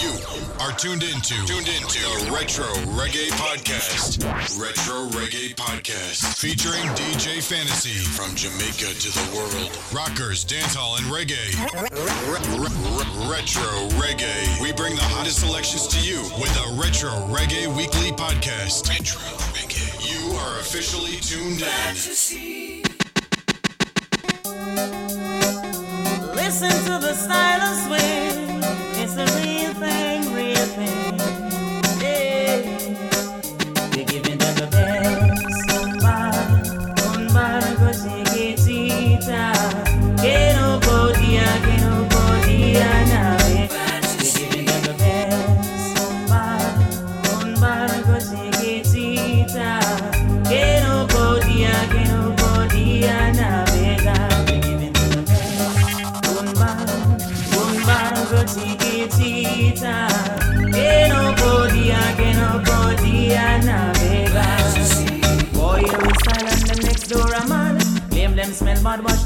You are tuned into tuned into the Retro Reggae Podcast. Retro Reggae Podcast featuring DJ Fantasy from Jamaica to the world. Rockers, dancehall, and reggae. Retro Reggae. We bring the hottest selections to you with a Retro Reggae Weekly Podcast. Retro Reggae. You are officially tuned in. Listen to the style of swing. It's a real thing, real thing.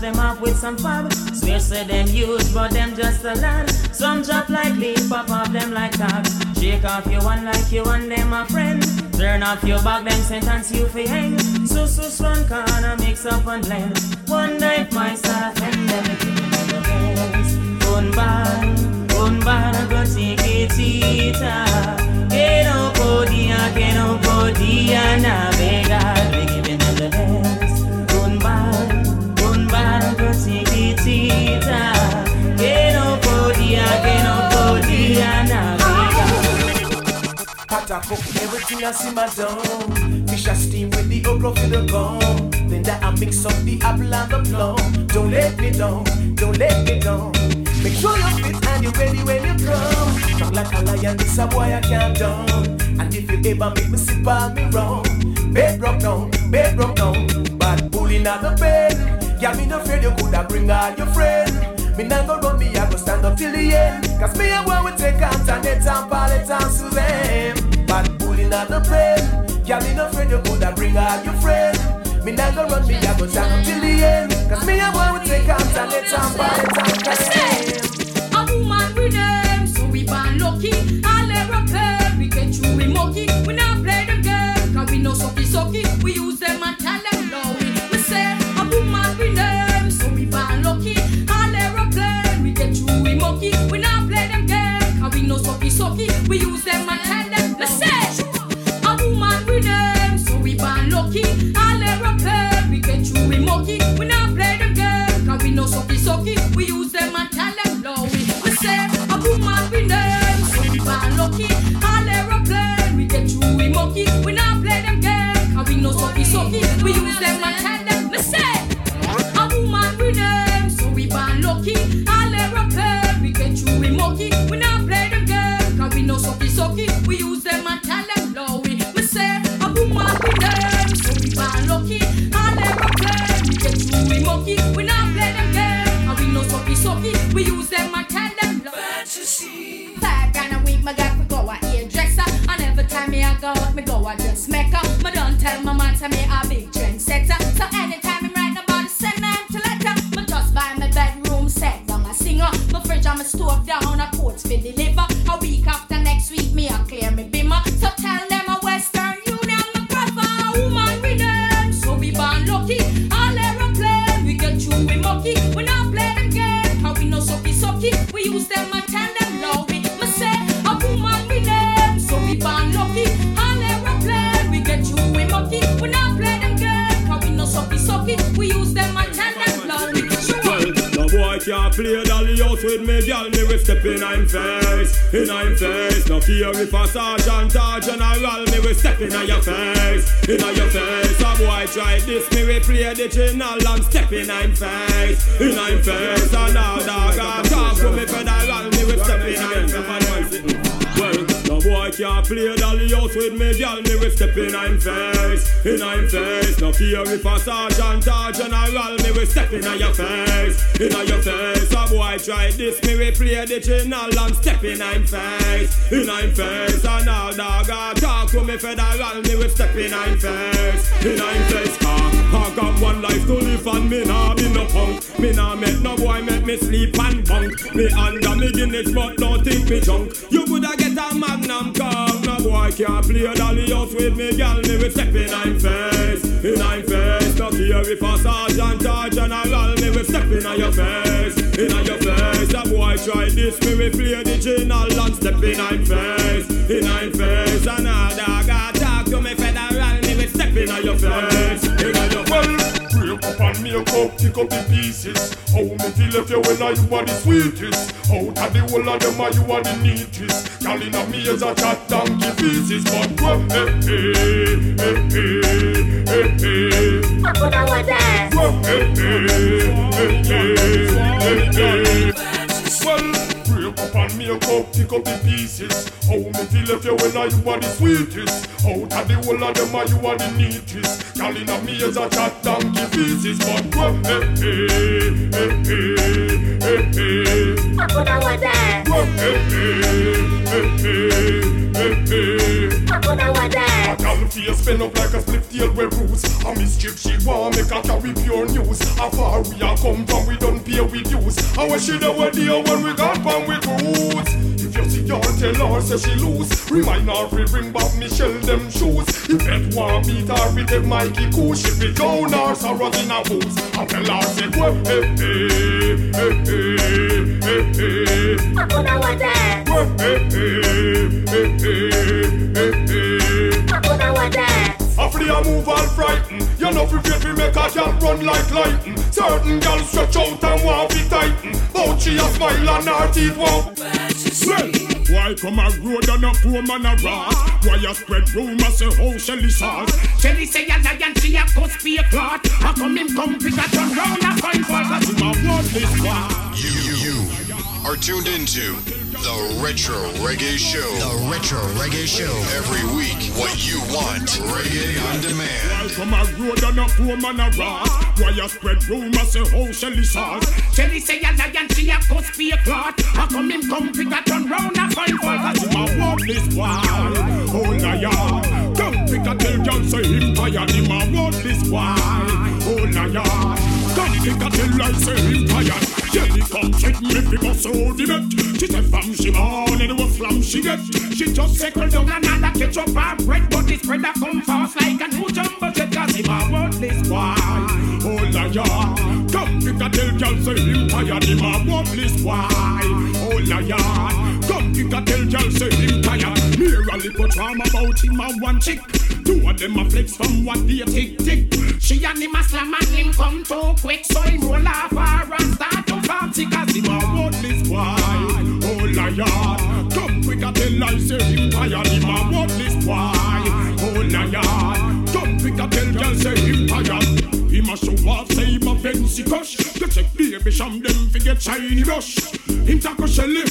Them off with some fab. Swear say them huge, but them just a land. Some drop like leaf, pop off them like tags. Shake off your one like you and them a friend. Turn off your back, them sentence you fi hang. So so corner mix up and blend. One night myself and them giving them the best. Un bar, un bar chiquitita Que no podía, que no podía navegar We giving them the best podía, que no podía navegar cook, everything I see my dome. Fish a steam with the okra for the gum. Then that I mix up the apple and the plum. Don't let me down, don't let me down. Make sure you're fit and you're ready when you come. Strong like a lion, this a boy I can't down. And if you ever make me sip on me wrong, bed rock down, bed rock down. Bad pulling at the bed. Yeah, me no afraid you coulda bring all your friend. Me not go run, me I go stand up till the end. Cause me and boy we take Antoinette and Paulette and Suzanne. Bad pulling at the bread. Yeah, me no afraid you coulda bring all your friend. Me not go run, me I go stand up till the end. Cause me and boy we take Antoinette and Paulette and Suzanne. A woman with them, We use them and a dressmaker. Me don't tell my in I'm face. No fear if a sergeant or general, me we step in your face, in your face. A boy try this, me we play the general. I'm stepping I'm face, in I'm face. And now dog talk to me federal, me we step in I'm face. Can't play dolly house with me, girl. Me we step in I'm face, in I'm face. No fear if a sergeant or general, me we step in your face, in your face. A boy try this, me we play the general. I'm stepping I'm face, in I'm face. And now dog I talk to me federal, me we step in I'm face, in I'm face. Ah, I got one life to live and me nah be no punk. Me nah make no boy make me sleep and bunk. Me under me Guinness, but don't think me drunk. You coulda can't play dolly house with me, girl. Me we step in I'm face, in I'm face. Not here if a sergeant or general, me we step in your face, in your face. A boy try this, me we play the general and step in I'm face, in I'm face. Another guy talk to me federal, me we step in your face, in your face. Up and make up, pick up the pieces. How me feel if you when I you are the sweetest. Out of the whole of them, are you are the neatest. Girl in a me as a chat donkey pieces, but well, hey hey hey hey hey hey. I put on what that. Well, hey hey hey hey hey hey. Well, break up and make up, pick up the pieces. How me feel if you when I you are the sweetest. Out of the whole of them, you are the neatest. Girl in a me as a chat donkey pieces, but eh, eh, eh, well, hey hey hey hey hey hey. I put on what that. Well, hey hey hey hey hey hey. I put on what that. Face spin up like a split tail with bruise A mischief she want make a carry pure news How far we a come from we don't pay with dues And when she know what deal when we got pan with roots If you see her tell her say she lose Remind her we bring back Michelle them shoes If that want beat her with them Mikey cool She be down her sorrow in a boots And tell her say go hey hey hey hey hey hey what that. Go hey hey hey hey hey hey that. after you move all frightened, you know prepared to make a girl run like lightning. Certain girls stretch out and want to tighten. But she a smile and her teeth won't. Why come a road and a poor man a rat? Why you spread rumors say how Shelly sauce? Shelly say a lion, she a cuss be a clot. How come him come pick a turn round and find fault? Cause him a want this. You, you are tuned into the Retro Reggae Show. The Retro Reggae Show. Every week, what you want. Reggae on demand. Why come a road and a poor man a rat? Why you spread rumors say how Shelly sauce? Shelly say a lion, she a cuss be a clot. How come him come pick a turn round and find fault? Cause him a want this one. Oh lion, come pick a tell girl say him tired. Him a want this one. Oh lion, pick a tell I say him tired. Shelly come check me because so the bet. She said fam she born and what flam she get. She just circle down another ketchup and bread, but this bread a come fast like a new jumbo jet. Cause him a this one. Oh lion, come pick a tell girl say him tired. Him a this one. Oh lion, come pick a tell girl say him tired. Hear a little drama about him a one chick. Two of them a flex from what they tick tick. She and him a slam and him come too quick, so him roll off her and start to party cause him a want this boy. Oh lion, come quick a tell I say him tired. Him a want this boy. Oh lion, come quick a tell girl say him tired. Him a show off, say him a fancy kush. You check baby sham them fi get shiny rush. Him tackle Shelly,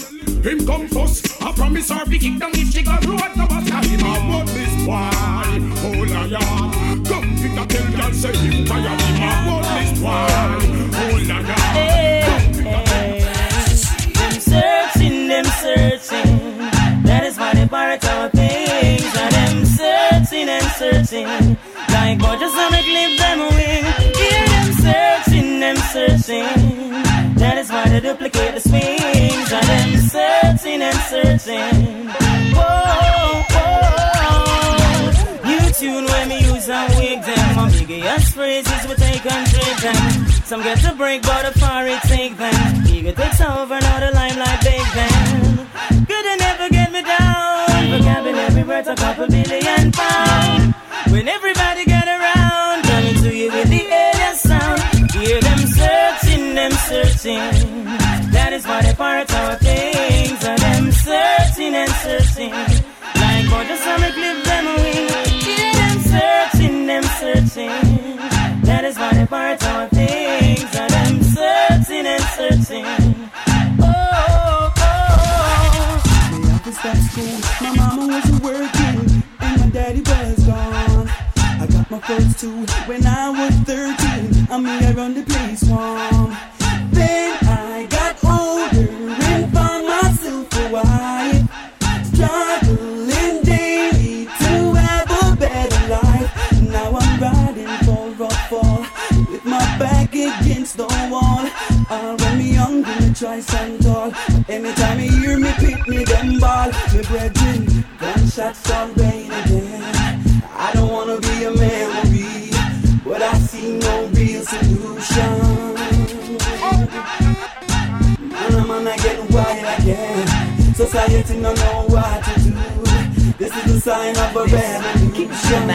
him come first. I promise her fi kick down if she go road no. Cause him a want this boy. Oh lion, come pick a tell girl say him tired. Him a want this boy. Oh lion, come pick a tell. Them searching, them searching. That is why they pirate our things. And them searching and searching. Like boy, just wanna clip them away. Hear them searching, them searching. That is why they duplicate the swings. And them searching and searching. Whoa, whoa. You tune when me use and wig them. Biggest phrases we take and trade them. Some get to break, but a far it take them. Ego takes over, now the limelight big them. Could they never get me down? Vocabulary worth a couple billion pounds. When everybody get around, coming to you with the alien sound. Hear them searching, them searching. That is why they part our things. And them searching and searching. Like for the summer clip That is why they part our things. And them searching and searching. Oh, oh, oh. Me to stop school. My mama wasn't working, and my daddy was gone. I got my first two when I was 13. I mean, I run the place warm. Then try stand tall. Anytime you hear me pick me them ball, me brethren, gunshot shots start raining again. I don't wanna be a memory, but I see no real solution. Man, I'm not getting wild again. Society don't know what to. This is the sign of a revolution.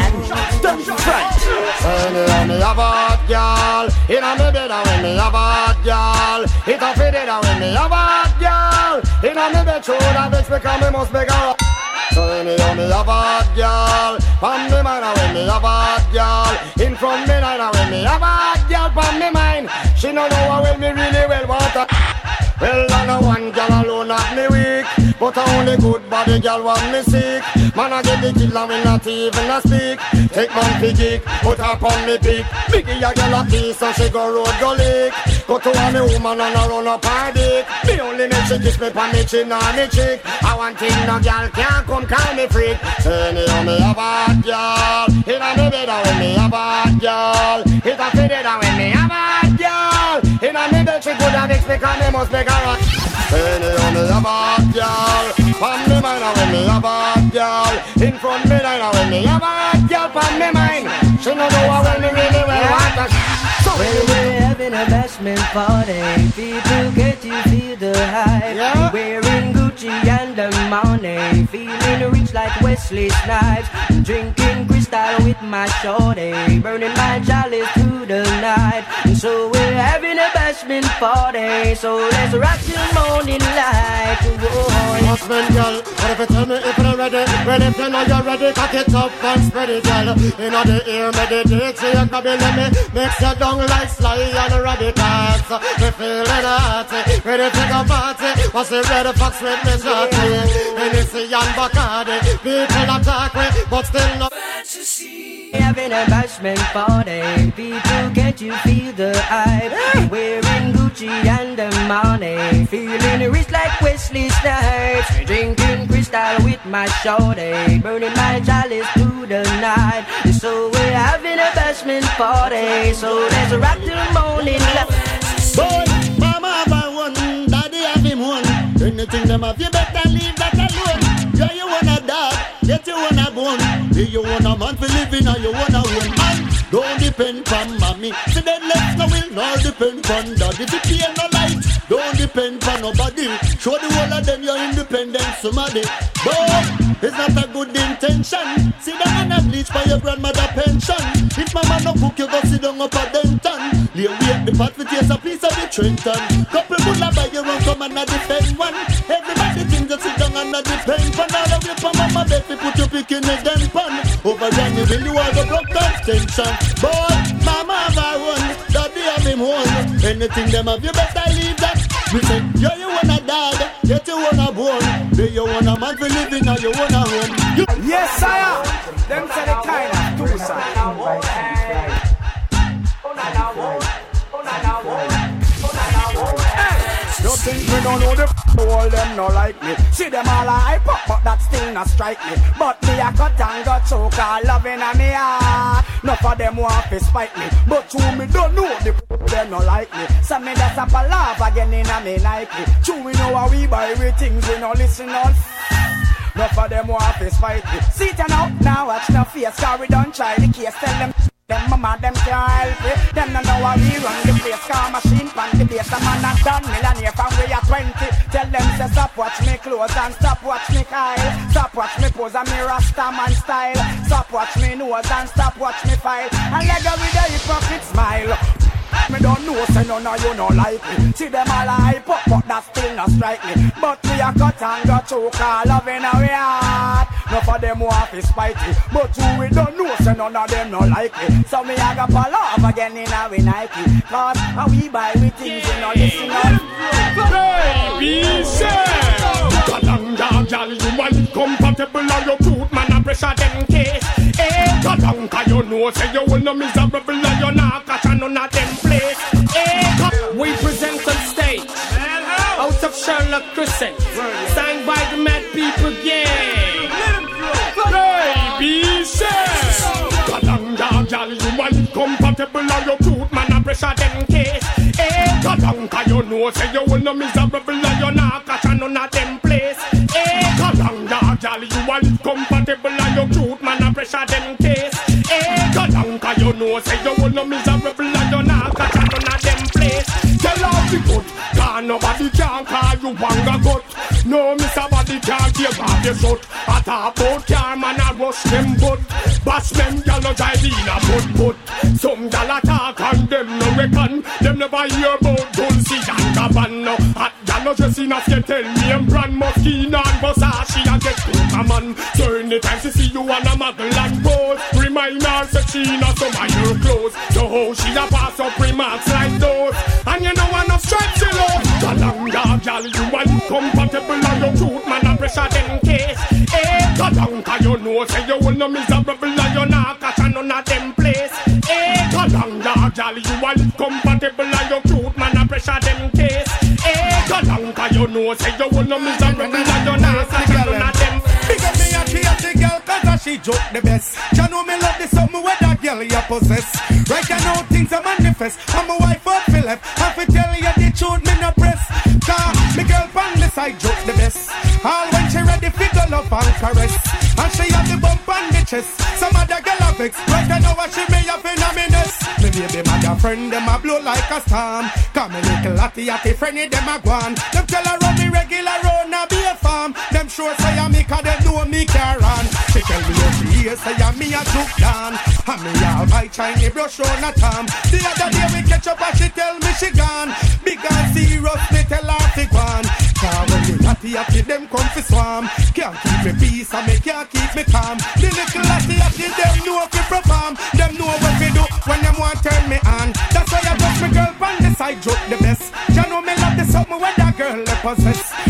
When me have a hot girl Inna me bed when me have a hot girl. It a fit it when me have a hot girl. Inna me bed show that bitch because me must make her so anyhow me have a hot girl From me mind and when me have a hot girl. In front me and when me have a hot girl From me mind. She no know how well me really well want her well, I know one girl alone have me weak But I only good body girl want me sick. Man, I get the kill and we not even a speak. Take man geek, put her on me peak Biggie a girl a piece and she go road go lick Go to a me woman and I run up her dick. Me only make she kiss me pon me chin and me cheek. I want thing no girl can't come call me freak. Say me have a hot girl Inna me bed and when me a hot girl It a fit it and when me a hot girl Inna me bed she good and mix me cause me must make her rock Anyhow me have a hot girl Pon me mind and when me have a hot girl In front of me line and when me have a hot girl Pon me mind She no know how well me really well want her So When we're having a bashment party, people get you feel the hype. Yeah. Wearing Gucci and the money, feeling rich like Wesley Snipes. Drinking crystal with my shorty, burning my chalice through the night. And so we're having bashment party, so let's rock till morning light. Husband, girl, what if you tell me if you're ready? Well, if you know you're ready, cock it up and spread it, girl. In the ear, meditate, so you can be let me mix your down like sly and radicals. Me feeling hot, ready to go party. What's the red fox with me shorty? And Bacardi, people attack me, but still no. Having a bashment party, people can't you feel the hype? Wearing Gucci and the money, feeling rich like Wesley Snipes. Drinking crystal with my shorty, burning my chalice through the night. So we're having a bashment party, so let's rock till morning. Boy, mama have a one, daddy have him one. Anything them have, you better leave that alone. Yeah, you wanna dog, get you wanna bone. Do you want a man for living or you wanna win? And don't depend on mommy. See then left no will, nor depend on daddy. If you pay no light, don't depend on nobody. Show the whole of them your independence, somebody. But it's not a good intention. Sit down and a bleach for your grandmother pension. If mama no cook, you go sit down up a Denton. Lay wait the pot with taste a piece of the Trenton. Couple bull a buy you run come and a defend one. Everybody think you sit down and a depend pan. All the way from mama bed, we put your pick in the den pan. Over there, you will you are the broke extension. Boy, mama have a one, daddy have him one. Anything them have, you better leave that. We say, yeah, you want a dog, get you want a bone. Do you want a man for living or you want a home? You Yes, sire. Them say the kind of two sides. Me don't know the all them no like me. See them all a hype up but that still not strike me. But me a cut and got choke all loving a me heart. Enough of them want to spite me. But you me don't know the them no like me. So me that's a laugh again in a me Nike. True we know how we buy we things we no listen all Enough of them want to fight me. See it now, now watch no face, cause we don't try the case. Tell them, them mama, them can't help it. Them no know how we run the place, car machine, pan the base. A man a done millionaire from we are 20. Tell them, say, stop watch me clothes and stop watch me Kyle. Stop watch me pose and me rasta man style. Stop watch me nose and stop watch me file. And let go with the hypocrite smile. Me don't know, say none of you no like me. See them all a hype up, but that still not strike me. But we a cut and go choke all love in our heart. No for them who have to spite me. But you we don't know, say none of them no like me. So me a go fall off again in our Nike. Cause how we buy we things, we no listen up. Baby, say Kalanga, gal, you want compatible or you cute man a pressure them case. Eh, Kalanga, you know say you will no miserable and you not catch none of them place. Eh, Ka- we present on stage out of Sherlock Crescent, signed by the Mad People Gang. Say Kalanga, gal, you want compatible or you cute man a pressure them case. Eh, Kalanga, you know say you will no miserable and you not catch none of them place. Eh, Kalanga, gal, you a live comfortable and you cute, man, a pressure them case. Down, cause you know, say you will no miserable and you not catch none of them place. Tell off the good, nobody can call you wanga gut. No, Mr. Body can't give off your shot. I talk about car, man, I rush them butt. Bash them, y'all no drive in a butt, butt. Some gal attack and them no reckon. Them never hear about Dolce and Gabbana. Hot gal no dress enough, you tell me I'm brand Moschino and Versace ah, and get cook man. So anytime she see you on a muggle and pose, her say she not some of your clothes. So how she a pass up remarks like those, and you know enough stripes you know. Galang dog, gal, you are incompatible and you cute man a pressure them case. Eh, hey, galang, cause you know say you will no miserable and you not catch none of them place. Hey, galang dog, gal, you are incompatible and you cute man a pressure them case. Eh, hey, galang, cause you know say you will no miserable she joke the best. Ya know me love the something where that girl you possess. Right you know things are manifest. I'm a wife of Philip. I fi tell you the truth me no press. Cause me girl pan the side joke the best. All when she ready fi go love and caress. And she have the bump on the chest. Some other girl a vex Right you know what she me up in a Me baby mother friend them a blow like a storm. Come me little atty atty friendly them a gone Them tell her run me regular a farm. Them sure say I me cause them know me care on She tell me she hear say I me a took down And me all my Chinese brush on a tom. The other day we catch up and she tell me she gone. Big and serious me tell her to go on Cause when the natty atty them come fi swarm. Can't keep me peace and me can't keep me calm. The little natty atty them know fi perform. Them know what fi do when them want turn me on. That's why I just me girl on the side joke the best. Ya know me love the something when that girl they possess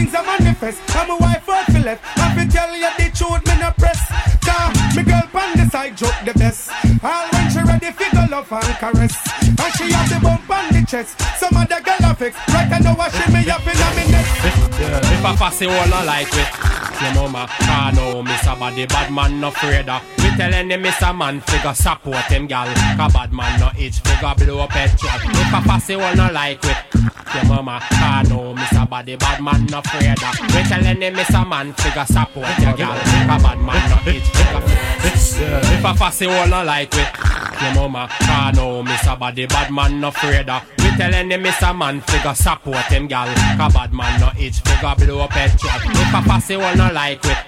things are manifest. I'm a wife of Philip I fi tell you the truth me no press. Cause me girl on the side joke the best. All she ready fi go love and caress. And she have the bump on the chest. Some other girl a fix Right now what she me up in a minute. If I pass it all I like it. Your mama can't know Miss a body bad man no afraid of. We tell any miss a man figure support him gal. Cause bad man no itch figure blow petrol If I pass it all no like it. Your mama can't know Miss a body bad man no afraid of. We tell any miss a man figure support your gal. Cause bad man no itch I pass it all no like it Your mama can't know a body bad man no afraid Tell any miss a man figure support him gal. Cause bad man no itch figure blow up petrol If I pass it all no like it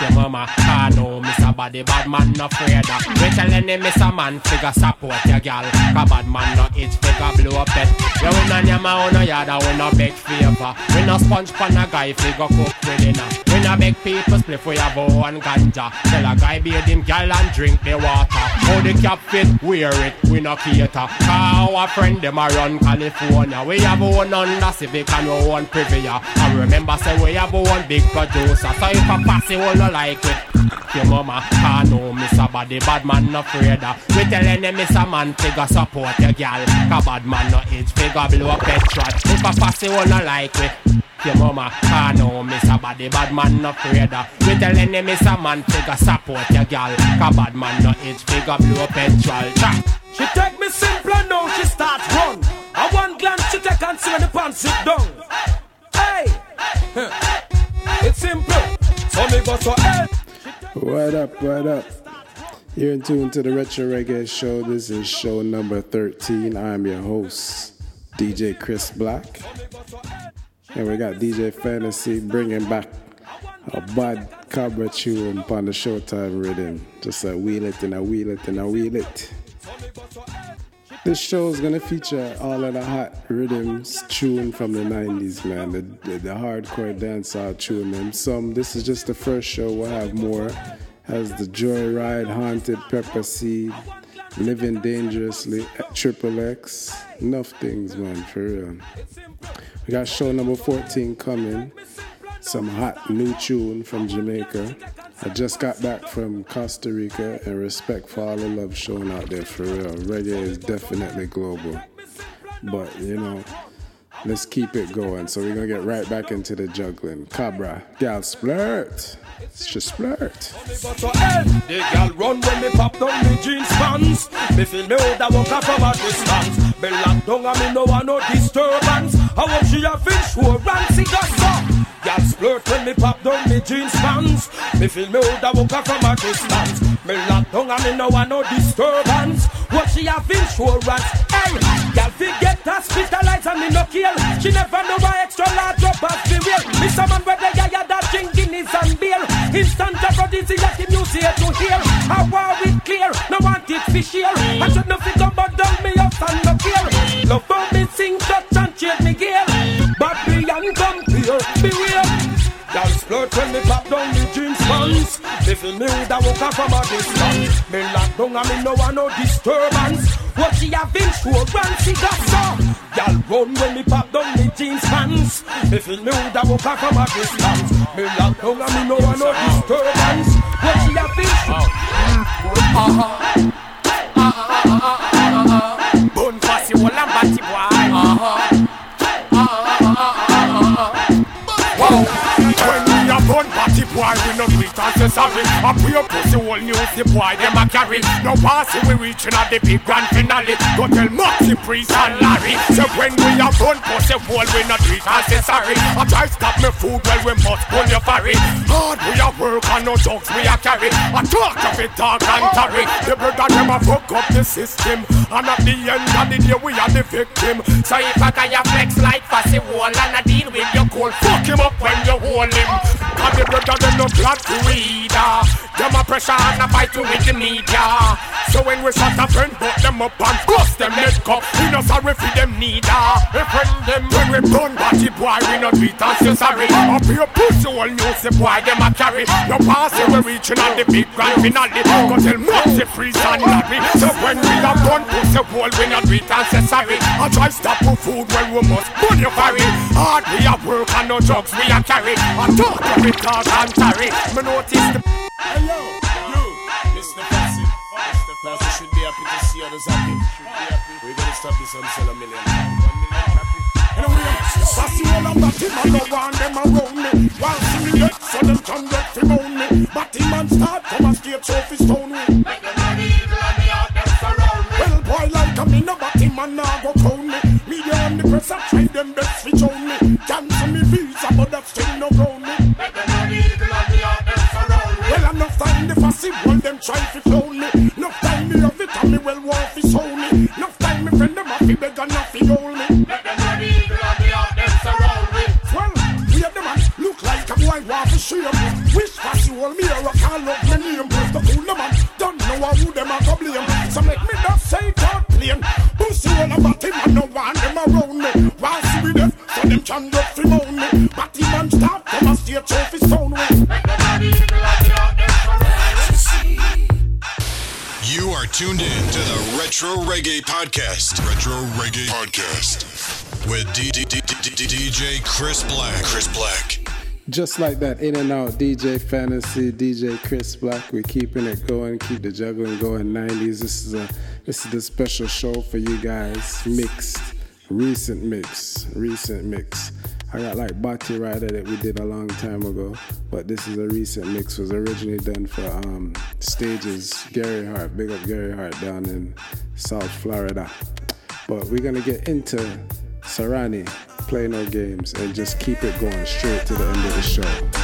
Your mama ah, can't know Miss a body bad man no afraid of. We tell any miss a man figure support your gal. Cause bad man no itch figure blow up pet Yeah we no nyama we no yada we no beg favor. We no sponge pan a guy figure cook with dinner. We no beg people split we have one ganja. Tell a guy bathe him gal and drink the water. How the cap fit wear it we no cater. Cause our friend them a run California We have one Honda Civic and one Previa. And remember say we have one big producer. So if I pass it all no like it your mama can't know miss a body bad man no afraid We tell miss a man figure support your gal. Cause bad man no age figure blow petrol If I pass it all no like it your mama can't know miss a body bad man no afraid We tell any miss a man figure support your gal. Cause bad man no age figure blow petrol. She take me simple now she start run. One glance she take and see when the pants sit down. Hey, it's simple. So me go. What up, what up? You're in tune to the Retro Reggae Show. This is show number 13. I'm your host, DJ Chris Black. And we got DJ Fantasy bringing back a bad Cobra tune on the Showtime rhythm. Just a wheel it and a wheel it and a wheel it. This show is gonna feature all of the hot rhythms tune from the 90s, man. The, the, the hardcore dancehall tune. And some, this is just the first show. We'll have more. Has the Joyride, Haunted, Pepper Seed, Living Dangerously, Triple X. Enough things, man, for real. We got show number 14 coming. Some hot new tune from Jamaica. I just got back from Costa Rica and respect for all the love shown out there for real. Reggae is definitely global. But, you know, let's keep it going. So we're gonna get right back into the juggling. Cobra, gal splurt. She splurt. The girl run when me pop down me jeans pants. Me feel me from a distance. Me lock down and me no no disturbance. I want she a who. Girl splurt when me pop down me jeans pants. Me feel me woulda walk from a distance. Me lock down and me no want no disturbance. What she have insurance? Hey, girl fi get hospitalized and me no kill. She never know why extra large drop off the wheel. Me some man where they that drink Guinness and beer. Instant aphrodisiac the music to hear. How are we clear? No want it fi share. I should not come but down me up and no care. Love for me sing touch compare, beware. Y'all splurt when me pop down the jeans pants. They feel me with a walker from a distance. Me lock down and me no want no disturbance. What she have insurance, she got some. Y'all run when me pop down the jeans pants. They feel me with a walker from a distance. Me lock down and me no want no disturbance. What she have insurance. Uh-huh. Uh-huh. Uh-huh. Bone fussy, wall and batty boy. When a born party boy, we no it and say sorry. Put your pussy whole news, the boy them a carry. No passing, we reaching at the big grand finale. Go tell Maxi, Priest and Larry. So when we a born pussy whole, we no it and say sorry. I try stop me food, well we must pull your ferry. Hard we a work and no jokes we a carry. I talk of it, talk and tarry. The brother them a fuck up the system. And at the end of the day, we are the victim. So if I can flex like fussy wall and I deal with your cold, Fuck him up when you hold him. And the brother them no glad to ah. Them a pressure and a fight to with the media. So when we shot a friend, put them up and bust them head cup. We no sorry for them neither. We friend them when we burn body boy, we no it and say sorry. Up your pussy all the boy them a carry. No pass we reaching on the big grand finale. Go tell Maxi freeze and Larry. So when we a burn pussy wall, we no it and say sorry. I try stop for food when we must burn your ferry. Hard we a work and no drugs we a carry. I talk to it talk and tarry. Me notice the Hello, you, Mr. Fancy. Mr. Fancy should be happy to see others happy. We're gonna stop this and sell a million. One million happy. Fussy all of that him and no want them around me While see me dead so them can get fi moan me But him and start from a state so fi stone me Well boy like a me no but him and nah go crown me Media and the press a try them best fi show me Cancel me visa but that still no ground me Well enough time the fussy one them try fi clone me me have it and me well want fi show me Enough time me friend them a fi beg and a fi hold me well, we are the man look like a boy want to shame. Wish fussy all me or I can't love my name. The cool man don't know who them a go blame. So make me not say God plain. Pussy all about him and no one them around me. While see we deaf, so them can get free moan me. Him man start from a stage tuned in to the Retro Reggae Podcast. Retro Reggae Podcast. With DJ Chris Black. Chris Black. Just like that, in and out, DJ Fantasy, DJ Chris Black. We're keeping it going, keep the juggling going. 90s. This is a this is the special show for you guys. Mixed, recent mix, recent mix. I got like Batty Rider that we did a long time ago, but this is a recent mix. Was originally done for um, stages. Gary Hart, big up Gary Hart down in South Florida. But we're gonna get into Sarani, play no games, and just keep it going straight to the end of the show.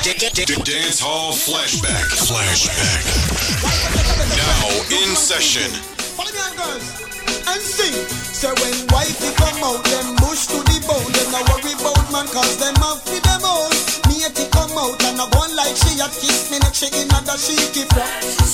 The dance Hall Flashback. Flashback. Now in session. Me. And sing. So when wifey come out, them bush to the bone. Them no worry about man, cause them have for them own. Matey come out and I go on like she a kiss me neck, she in a she keep up.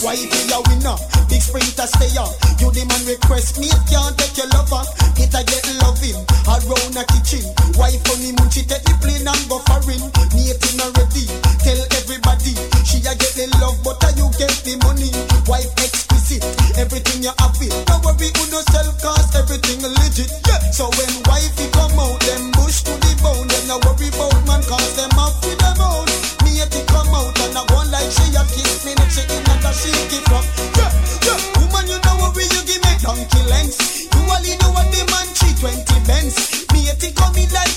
Wifey a winner, big sprinter stay on. You the man request me, can't take your lover. It a get loving, around a kitchen. Wife on me munchi take the plane and go foreign. Matey not ready, tell everybody. She a get the love, but a you get the money. Wife exquisite, everything you have it. Don't worry who no sell cause everything legit. Yeah. So when wifey come out, them bush to the bone. Them no worry about man cause them have with them own. Me it come out and I on like she a kiss me neck she in and she. Woman you know you give me donkey. You know what the man 320 Benz. Me come in like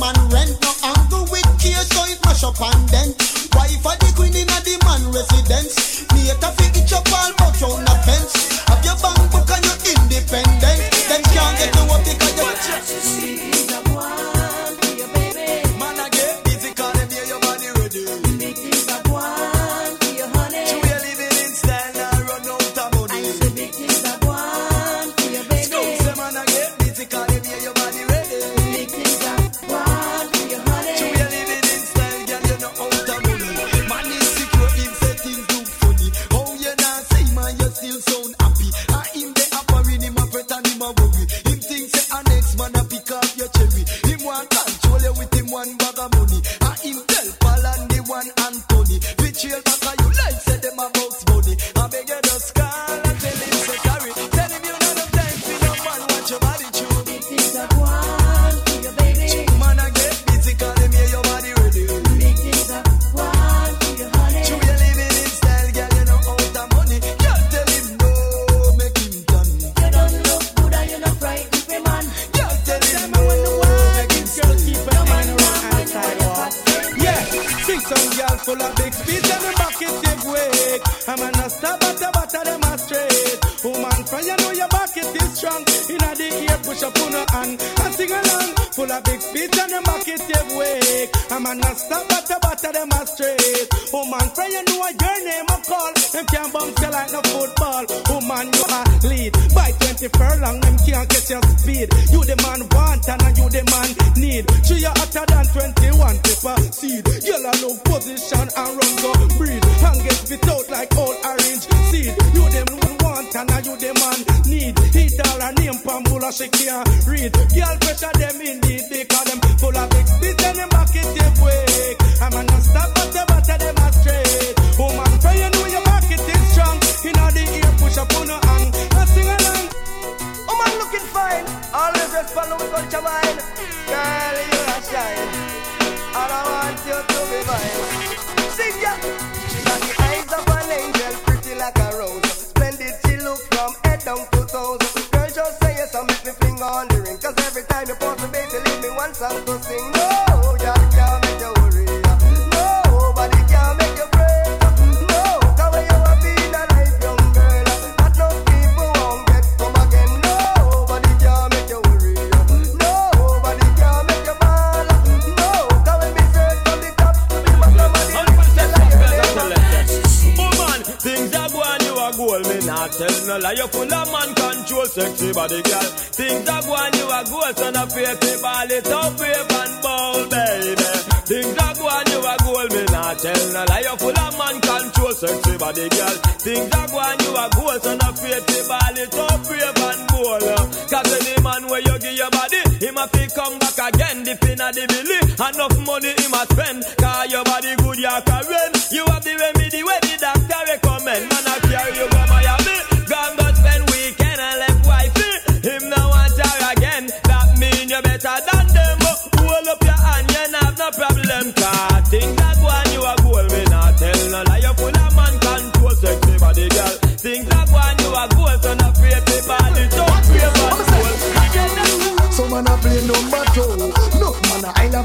man rent no angle with so it mash up and dent. Wife of the queen in a the man residence. Me a up all but a fence. Have your book and you independent. Them can't get Big push up on her hand and sing along. Full of big speed and the bucket give wake. I'm gonna stop at the bottom them a straight. Woman, from you know your name a call. Them can't bounce you like no football. Woman, you a lead. By 20 furlong, them can't get your speed. You the man want and you the man need. True, you hotter than 21 paper seed. I know position and run go breed. And get spit out like old orange seed. You them want and you the man need. Eat all her name pambula she can't read. Girl, pressure them indeed because them full of big spit and them back it give wake. I'm gonna stop at the bottom them straight. Woman, pray you know your market is strong. Inna the ear, push up on her hand and sing along. Woman looking fine, always respond with culture wine. Girl, you a shine, and I want you to be mine. Sing ya. She got the eyes of an angel, pretty like a rose. Splendid she look from head down to toes. Girl, just say yes make me finger on the ring. Cause every time you pause the baby, leave me one song to sing. No, girl, can't make you worry. Nobody can make you break. No, cause when you have been a life young girl, that no people won't get come again. Nobody can make you worry. Nobody can make you. No, search from the top to the bottom of the things are going, you are me not tell no lie. You full of man control, sexy body girl. Things are going, you are son of faith, me ball it up, brave and bold, baby. Things are going, you are goal, me not tell no lie. You full of man control, sexy body girl. Things are going, you are son of faith, me ball it up, brave and bold. Cause any man where you give your body, him a fi come back again, dip in a the belly. Enough money him a spend, cause your body good, you can run. You have the remedy where the doctor recommend. Man, I carry you go Miami.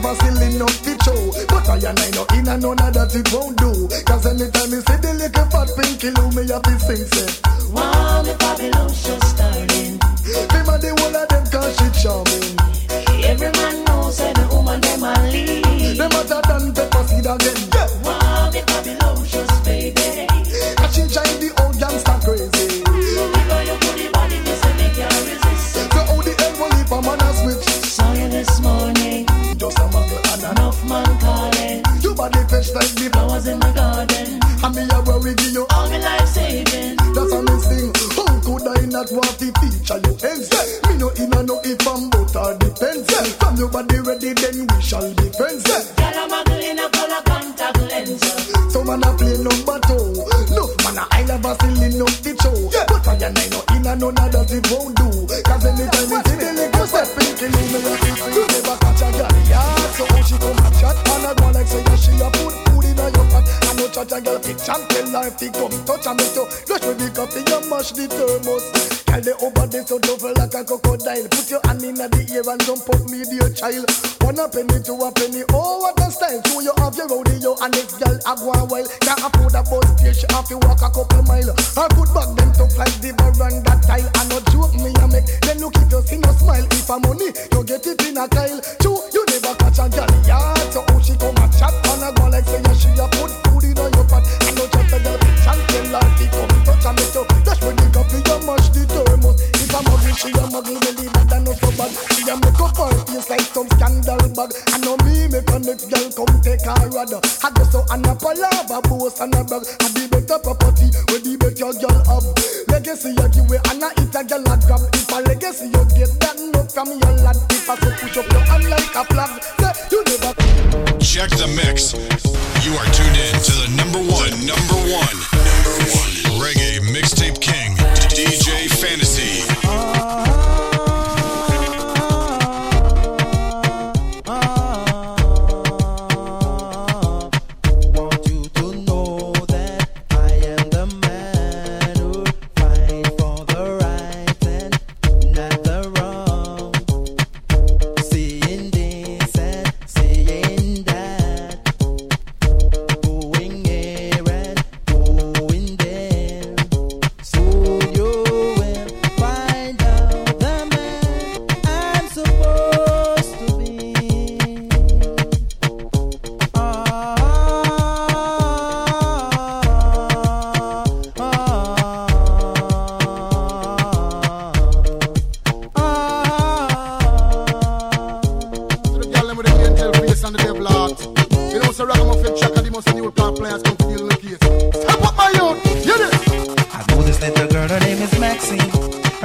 Never silly enough to show But I and I know in and none that it won't do. Cause anytime you see the little fat pinky loo Me have to sing say Wow, the Babylon show mash the thermos. Girl they over there so tough like a crocodile. Put your hand in the ear and jump up me dear child. One a penny, two a penny, oh what a style. Two you have your rodeo and next girl a go a while. Can't afford a bus fare, she have to walk a couple mile. I put back them tough like the veranda tile. I no joke me a make. Then look if you see no smile. If a money, you get it in a Kyle. Two, you never catch a girl yard. So how she come a chat and a go like say yeah she a put food in your pot. I no chat a girl bitch and tell she a muggle, so bad. She a make up her face like some scandal bag. I know me make a next girl come take her. I and a boast and a brag. I the better property where the better girl have. Legacy you give away and I eat a girl a. If a legacy you get that no from your lad. If I so push up your hand like a flag, say you never. Check the mix. You are tuned in to the number one, number one, number one reggae mixtape king,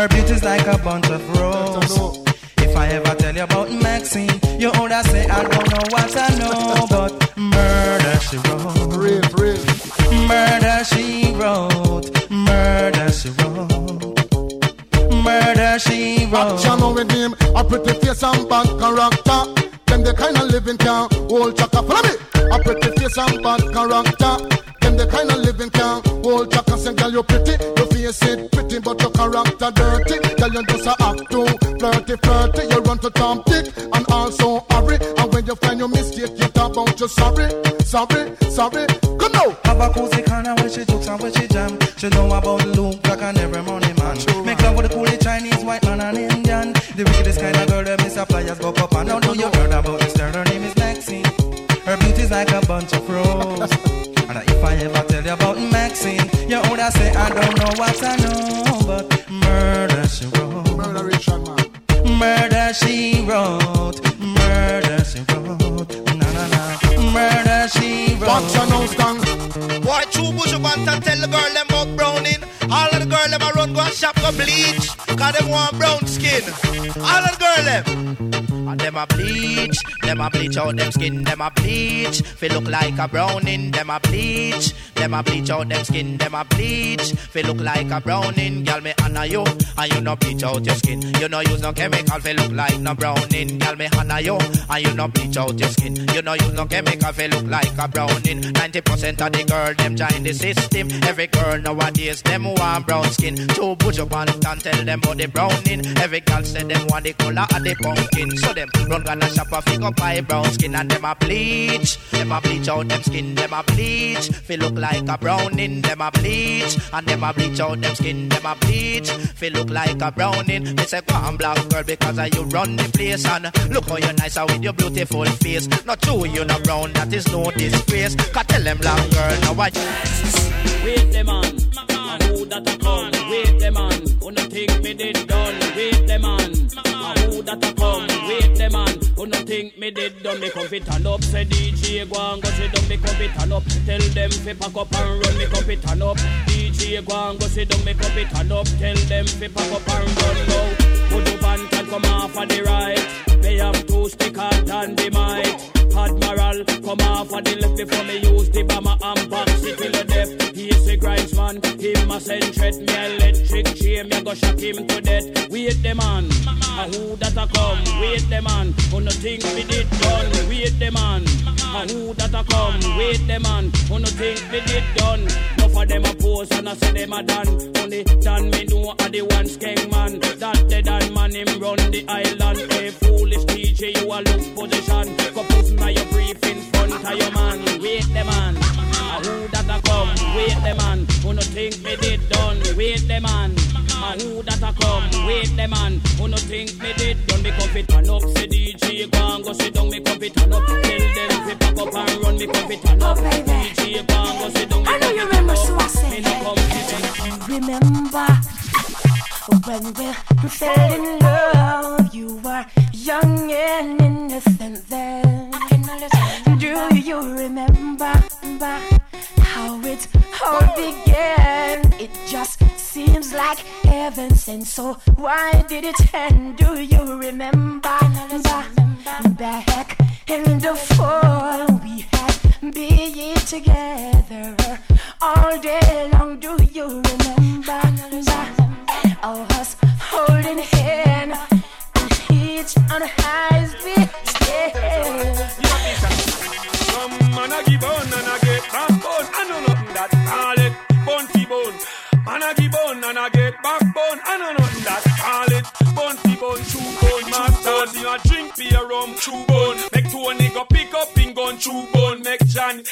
Her beauty's like a bunch of roses. Out them skin, them a bleach. Feel look like a browning, them a bleach. Them a bleach out them skin, them a bleach. Feel look like a browning, girl me honor you, and you no bleach out your skin. You no use no chemical, feel look like no browning, girl me honor you, and you no bleach out your skin. You no use no chemical, feel look like a browning. Ninety percent of the girl them join the system. Every girl nowadays them want brown skin. Two push up and can tell them about the browning. Every girl say them want the color of the pumpkin. So them run gonna shop a figure buy brown skin and them a bleach. Them a bleach out them skin, them a bleach. Feel look like a browning, them a bleach. And them a bleach out them skin, them a bleach. Feel look like a browning. They say go on black girl because of you run the place and look how you're nice with your beautiful face. Not true you no brown, that is no disgrace. Cause tell them black girl now what Wait them on, a who that a come? Wait them on, who no think me did done? Wait them on, a who that a come? Wait them on, who no think me did done me come fit turn up. Say DJ go and go sit down me come fit turn up. Tell them fi pack up and run me come fit turn up. DJ go and go sit down me come fit turn up. Tell them fi pack up and run now. Put the van can come off of the right. They have two stick hard and the might. Admiral, come off of the left before me use the bomber and box it till the death. He is a grinds man, him a send threat me electric chain, me go shock him to death. Wait the man, a who that a come? Wait the man, who no think me did done? Wait the man, a who that a come? Wait the man, who no think me did done? Enough of them a pose and I say them a done. Only done me know a the one skeng man. That the done man him run the island. Hey foolish DJ, you a look position. Go put na your brief in front of your man. Wait the man, a who that a come? Wait the man, who no think me did done? Wait the man, a who that a come? Wait the man, who no think me did done? Me come fit turn up, say DJ go and go sit down. Me come fit turn up, tell them fi pack up and run. Me come fit turn up, oh, DJ go and go sit down. I know you remember, so I said. Remember when we fell in love? You were young and innocent then. Do you remember how it all began? It just seems like heaven sent. So why did it end? Do you remember back in the fall? We had been together all day long. Do you remember us holding hand each on a high speed Some man a give on and a get backbone. I know nothing that call it bunty bone. Man a give on and a get backbone. I know nothing that call it bunty bone. Chew bone. Masters in a drink beer rum. Chew bone. Make Tony go pick up in gun. Chew bone. Make John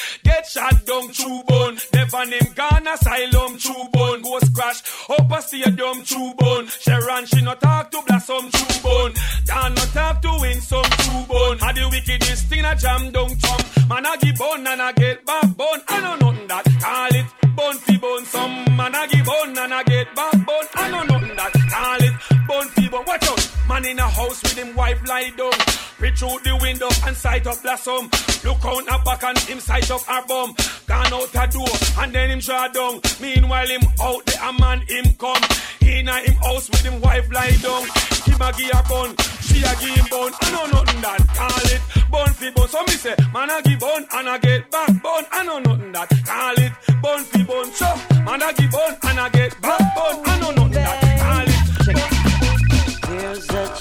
get shot down. Chew bone. Never name gone asylum. Chew bone. Ghost crash up a stadium. Chew bone. Sharon she no talk to blossom. Chew bone. Dan no talk to win some. Chew bone. Had the wickedest thing a jam down chum. Man a give bone and a get backbone. I know nothing that call it bone fi bone. Some man a give bone and a get backbone. I know nothing that call it bone bone. Watch out, man in a house with him wife lie down. Reach through the window and sight up blossom. Look out a back and him sight up her bum. Gone out a door and then him draw down. Meanwhile him out there a man him come. In a him house with him wife lie down. Him a give a bun, she a give him bun. I know nothing that call it bun fi bun. So me say man a give bun and a get back bun. I know nothing that call it bun fi bun. So man a give bun and a get back bun. I know nothing that call it. There's such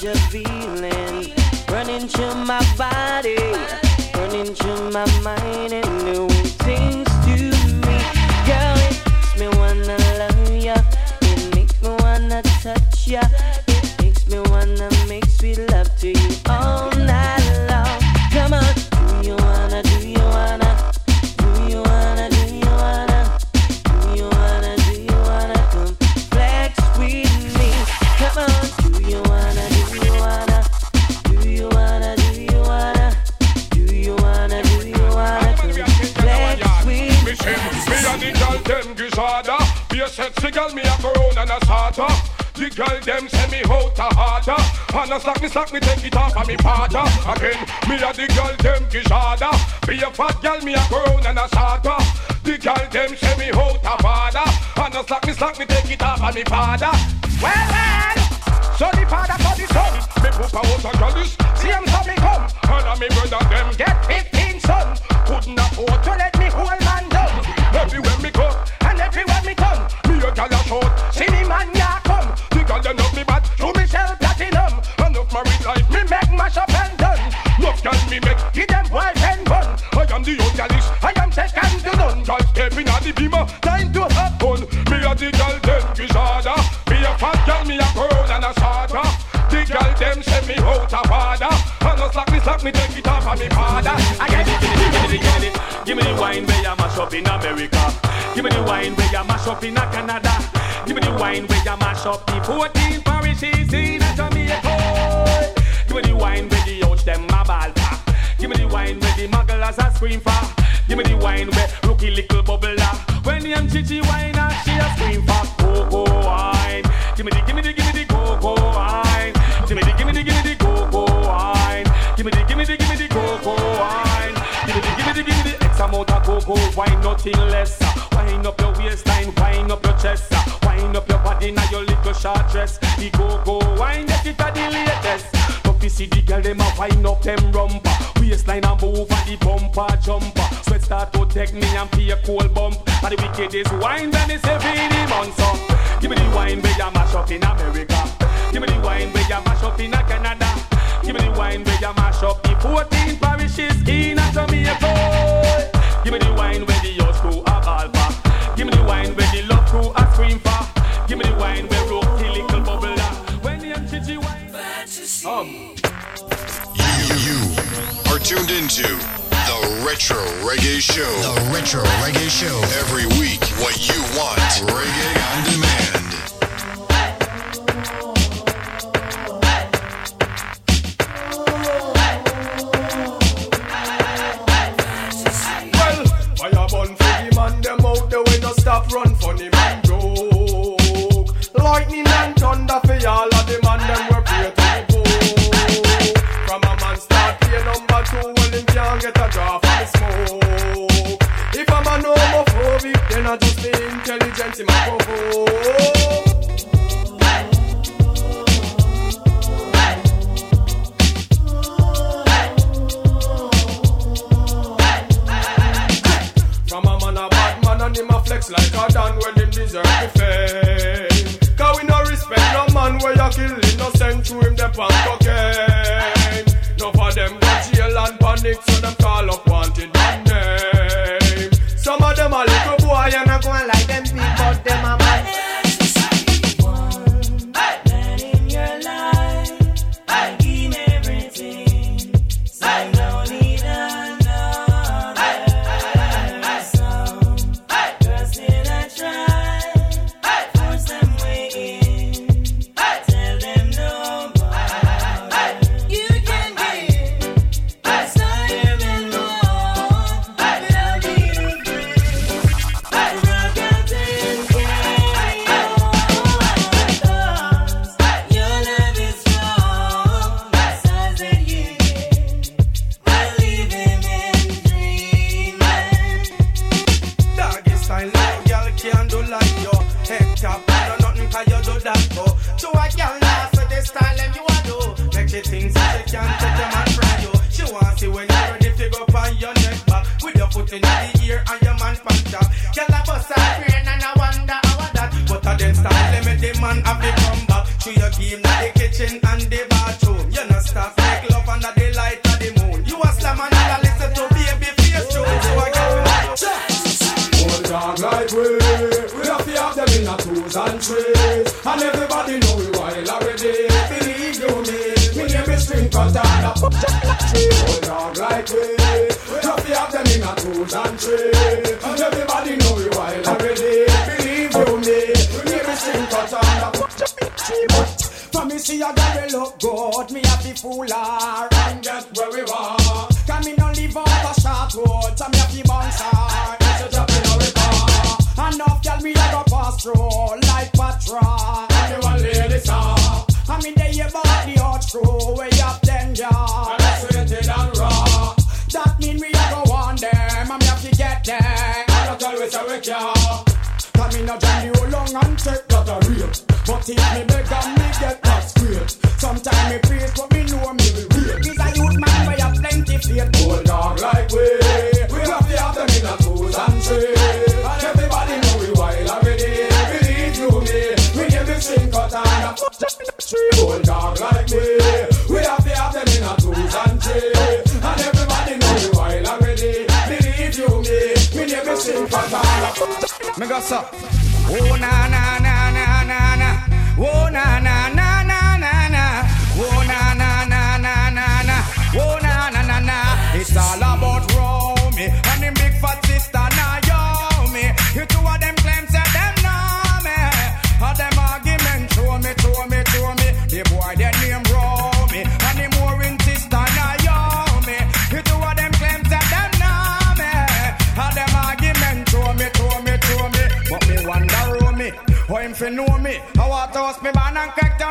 a feeling running through my body, running through my mind, and new things to me. Girl, it makes me wanna love ya. It makes me wanna touch ya. Them gizada Be a sexy girl, me a go round and a sata The girl them send me out a harder. And a slack me slack me take it off of me father Again, me and the girl them gizada Be a fat girl, me a go round and a sata The girl them send me out a father. And a slack me slack me take it off of me father Well, well so the father for the son. Me poop out a girl is Same so me come. And a me brother them get 15 son. Couldn't afford to let me hold Everywhere me go And everywhere me come Me a gal a short See me man ya come. The gal them love me bad Through me sell platinum. Enough married life Me make mash up and done. Love gal me make Give them and bun I am the gallus I am second to none. Gal stepping at the beamer Time to have fun. Me a the gal them gizada Me a fat gal me a crown and a sata The gal them send me out a father. And a slack me slack me take it off of me father. Again Give me the wine where you mash up in America. Give me the wine where you mash up in Canada. Give me the wine where you mash up the 14 parishes in Jamaica. Give me the wine where the out them a ball. Give me the wine where the mugglers a scream for. Give me the wine where rookie little bubbler. When the chichi wine nothing less. Wind up your waistline, wind up your chest, wind up your body now your little short dress. The go go wind up it at the latest. Don't you see the girl them a wind up them rumpa, waistline and move and the bumper jumper. Sweat start to take me and feel cold bump. But the wicked is wine and it's every the month so. Give me the wine where mash up in America. Give me the wine where mash up in Canada. Give me the wine where mash up the 14 parishes in Jamaica. Give me the wine. You, you are tuned into the Retro Reggae Show. The Retro Reggae Show. Every week, what you want. Reggae on demand.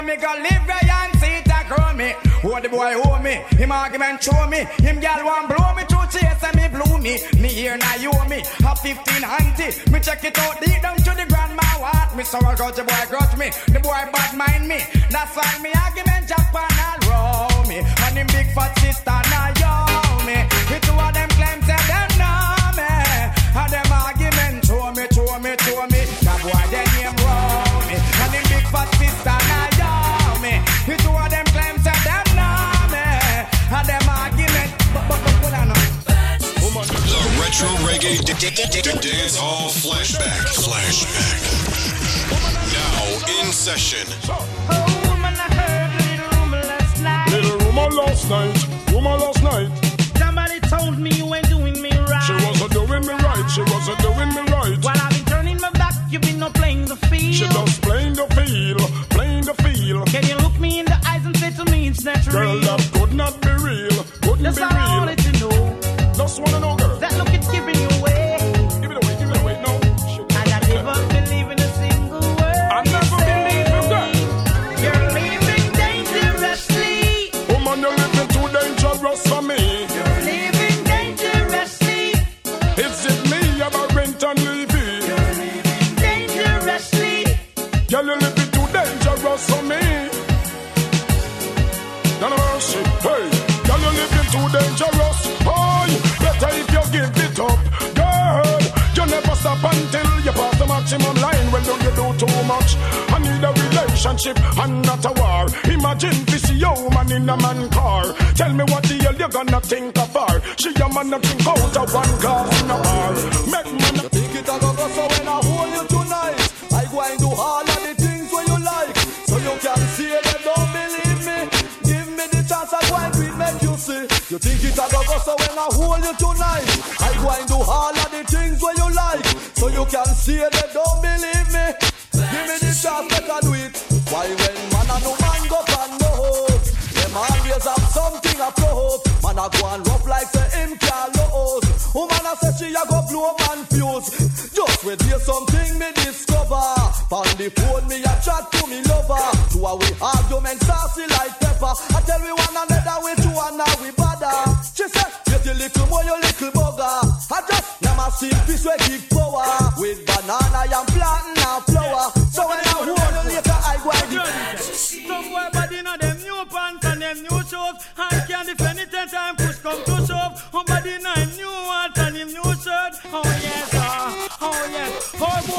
me go live right and see it grow me. What the boy owe me, him argument show me. Him gal want blow me through chase and me blow me. Me here now you owe me, a 15 auntie. Me check it out deep down to the grandma what me. So I got the boy grudge me, the boy bad mind me. That's why me argument Japan all roll me. And him big fat sister now yo me. Dance Hall Flashback. Flashback. Now in session. Little rumor last night, rumor last night. Somebody told me you ain't doing me right. She wasn't doing me right, she wasn't doing me right. While I've been turning my back, you've been not playing the field. She just playing the field, playing the field. Can you look me in the eyes and say to me it's not Girl, that could not be real, couldn't That's be all I real. wanted to know. Just wanna know, Girl, you're living too dangerous for me. None mercy, hey. Girl, you're living too dangerous. Oh, better if you give it up, girl. You never stop until you pass the maximum line. Well, do you do too much? I need a relationship and not a war. Imagine this yo man in a man car. Tell me what the hell you gonna think of her? She a man that drink out of one glass in a bar. Make. You think it a go so when I hold you tonight I go and do all you think it a go go so when I hold you tonight I go and do all of the things where you like. So you can see that don't believe me. Give me the chance make I do it. Why when man and no man go pan no hope? Them always have something a float Man a go and rough like say him can't lose. Woman a say she a go blow man fuse. Just wait hear something me discover. On the phone me a chat to me lover. Two a we argument saucy like pepper. I tell we one another we two and now we bother She say get you little boy you little bugger. I just never see fish we give power With banana and plantain and flour So when I hold you later I go and Some boy body know them new pants and them new shoes. And can't defend it any time push come to shove. On body know him new hat and him new shirt. Oh yes, ah, oh yes. Oh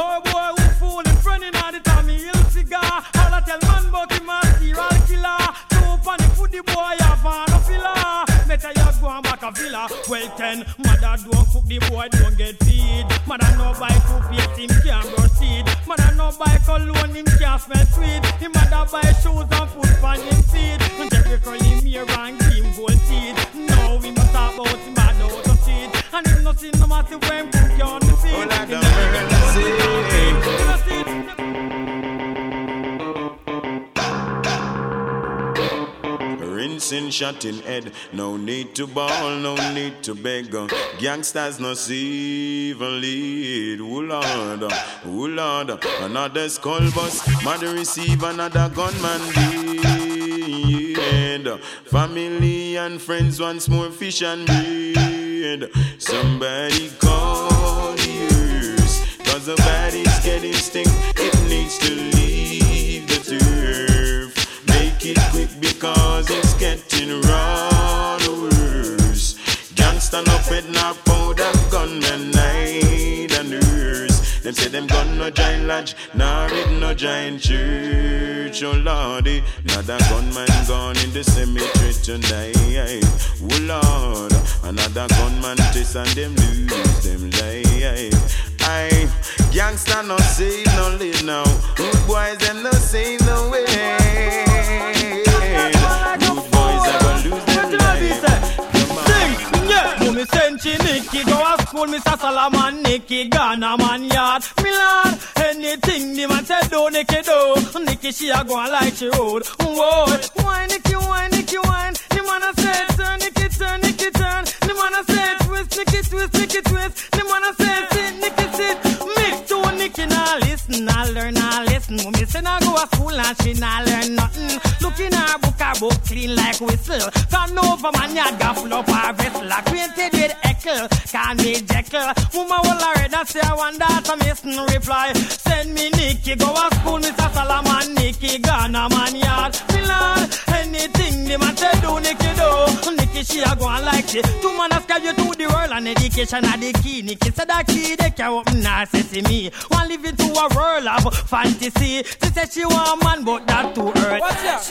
yes Oh boy we fool in front in the time he ill cigar. All I tell man about him a serial killer. Two pan food the boy have on a filler. Better you go and back a villa Well ten Mother don't cook the boy don't get feed. Mother no buy toothpaste him can't teeth Mother no buy cologne him can't smell sweet. Him mother buy shoes and food for him feet And Jeffrey curl him hair and him gold teeth. Now we must talk about him bad out of teeth And him no see no matter when shot in head. No need to ball, no need to beg. Gangsters no even lead. Oh Lord, oh Lord. Another skull bus, mother receive another gunman dead. Family and friends once more fish and bread. Somebody call the. Cause the body's getting stink. It needs to leave because it's getting run worse. Gangsta no pet no powder gunmen night and nurse. Them say them gun no giant lodge, nor it no giant church. Oh lordy, another gunman gone in the cemetery tonight. Oh lord, another gunman chase and them lose them life. Aye, gangsta no save no live now. Good boys them no save no way. Me send Nicky go a school, Mr. Solomon, Nicky Ghana man yard. Me lord, anything the man said do, Nicky do. Nicky she a go like she road. Whoa, why Nicky, why Nicky, why? wanna say turn it, turn it, turn. Them wanna say twist, nick twist, nick twist. Them wanna say sit, nick sit. Mix to a nick listen, I learn, I listen. Mommy say I go to school and she not learn nothing. Look in her book, her book clean like whistle. Turn over man, you got flop her vessel. Acquainted with Eckle, call me Jekyll. Woman will already say I wonder, that, I'm missing reply. Send me Nicky, go to school, Mr. Solomon, Nicky, Ghana man. She a go on like she. Two man a scribe you to the world and education are the key. Nicky said that key they say to me. One live into a world of fantasy. She said she want a man but that too early. Watch out.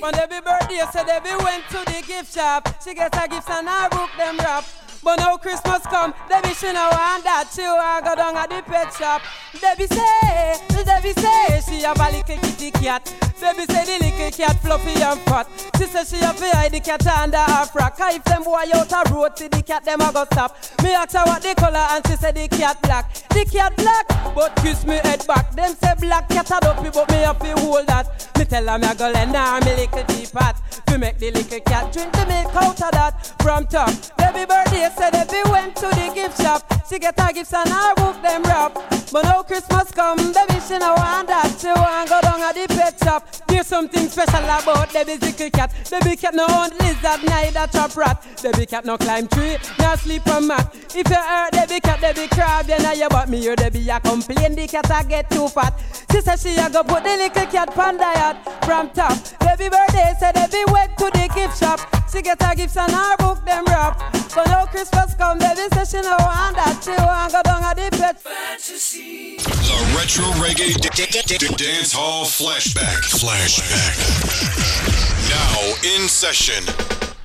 When every birthday, so Debbie went to the gift shop. She gets her gifts and I book them wrap. But now Christmas come, Debbie she no want that. She want go down at the pet shop. Debbie say, Debbie say she have a little kitty cat. Debbie say the little cat fluffy and fat. She say she have to hide the cat under her frock. If them boy out a road, see the cat them a go stop. Me ask her what the color and she say the cat black. The cat black, but kiss me head back. Them say black cat a dopey, but me have to hold that. Me tell her me a go lend her me little teapot. To make the little cat drink the milk out of that. From top, baby birthday said Debbie went to the gift shop. She get her gifts and her book them wrap. But now Christmas come, Debbie she no want that. She want go down at the pet shop. There's something special about Debbie's little cat. Debbie cat no hunt lizard, neither trap rat. Debbie cat no climb tree, no sleep on mat. If you hurt Debbie cat, Debbie crab, then you but me hear Debbie a complain the cat I get too fat. She say she a go put the little cat pan diet from top. Debbie birthday say Debbie went to the gift shop. She get her gifts and her book them wrap. But now Christmas come, Debbie say she no want that. Go down the. Fantasy. The Retro Reggae D- D- Dance Hall Flashback. Flashback. Now in session.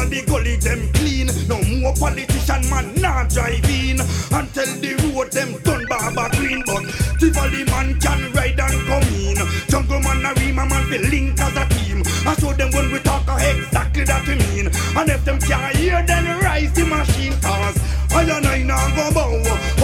Of the gully them clean. No more politician man not drive in. Until the road them done barber green. But Tivoli man can ride and come in. Jungle man a Rema man fi link as a team. I show them when we talk exactly that we mean. And if them can't hear then rise the machine. Cause I and I now go bow.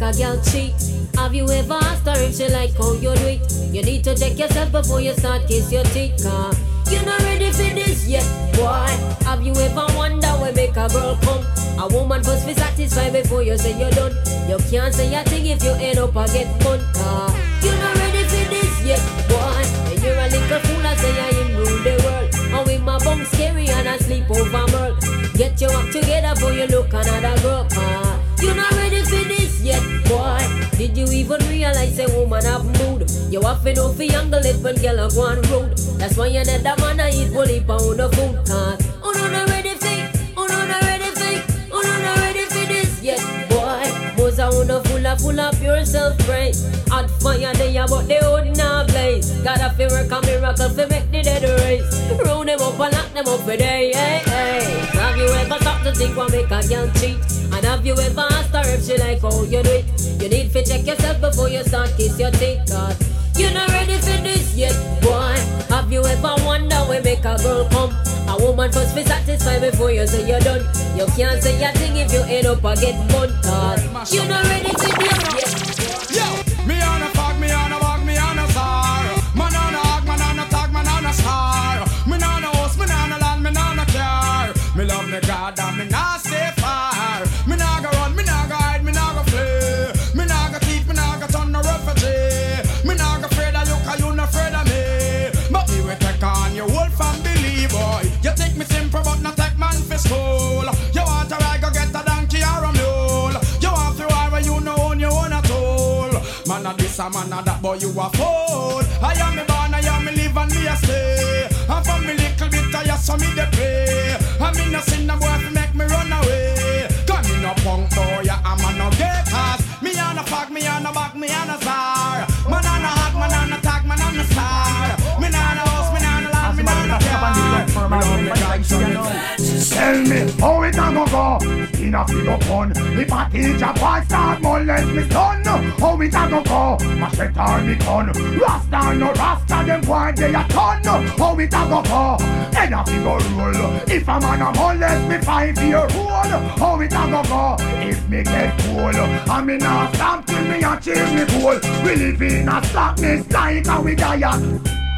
Make a girl cheat? Have you ever asked her if she like how you do it? You need to check yourself before you start kiss your teeth, car. You're not ready for this yet, boy. Have you ever wonder where make a girl come? A woman must be satisfied before you say you're done. You can't say a thing if you end up a get fun, car. You're not ready for this yet, boy. And you're a little fool, I say I rule the world. And with my bum scary and I sleep over merl. Get your act together before you look another girl, car. You're not you even realize a woman have mood? You have to know for younger it when girl are going rude. That's why you need that man to eat bully pound of food, cause oh no, not ready for, oh no, not ready for, oh no, not ready for this yet, boy. Most a wanna full of full of pure self praise. Hot fire there, but they would not blaze. Gotta fi work a miracle fi make the dead race. Round them up and lock them up for day, hey, hey. Have you ever stopped to think what make a girl cheat? And have you ever asked her if she like how you do it? You need to check yourself before you start kiss your teeth, cause you're not ready for this yet, boy. Have you ever wonder where make a girl come? A woman must be satisfied before you say you're done. You can't say a thing if you end up a get bun, cause you're not ready for this yet. Yo, me on a fuck, me on a walk, me on a star. Man on a hog, man on a tag, man on a star. Me on a house, me on a land, me on a car. Me love me God and me not a man a that, boy you a fool. I am me born, I am me live and me a stay. And from me little bit I just me the pray. I me no sin no boy to make me run away. Come me no punk boy, yeah, I'm a no cause Me on a fuck, me on a back, me on a star. Man Me love me God, attention now. Tell me how it a go go In a figure pun If a teacher boy start molest me son How it a go go Machete or me gun Rasta no rasta them boy they a ton How it a go go In a figure roll If a man a molest me five year old How it a go go If me get cool I me not stop till me achieve me goal We live in a slackness like a we die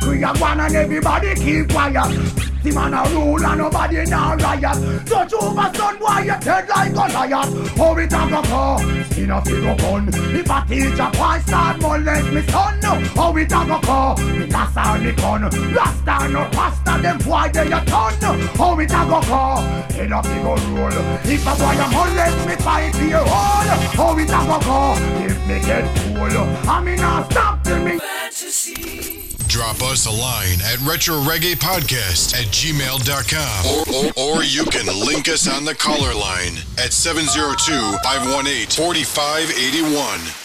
We a one and everybody keep quiet the man a rule and nobody now riot. Touch over son, boy, you dead like a Goliath. How it a go go? In a figure gun. If a teacher boy start molest me son, how it a go go? The gas on the gun. Rasta no rasta, them boy they a ton. How it a go go? In a figure rule. If a boy a molest me five year old, how it a go go? If me get cool, I mean I stop till me. Fantasy. Drop us a line at Retro Reggae Podcast at gmail.com. Or, or, or you can link us on the caller line at 702 518 4581.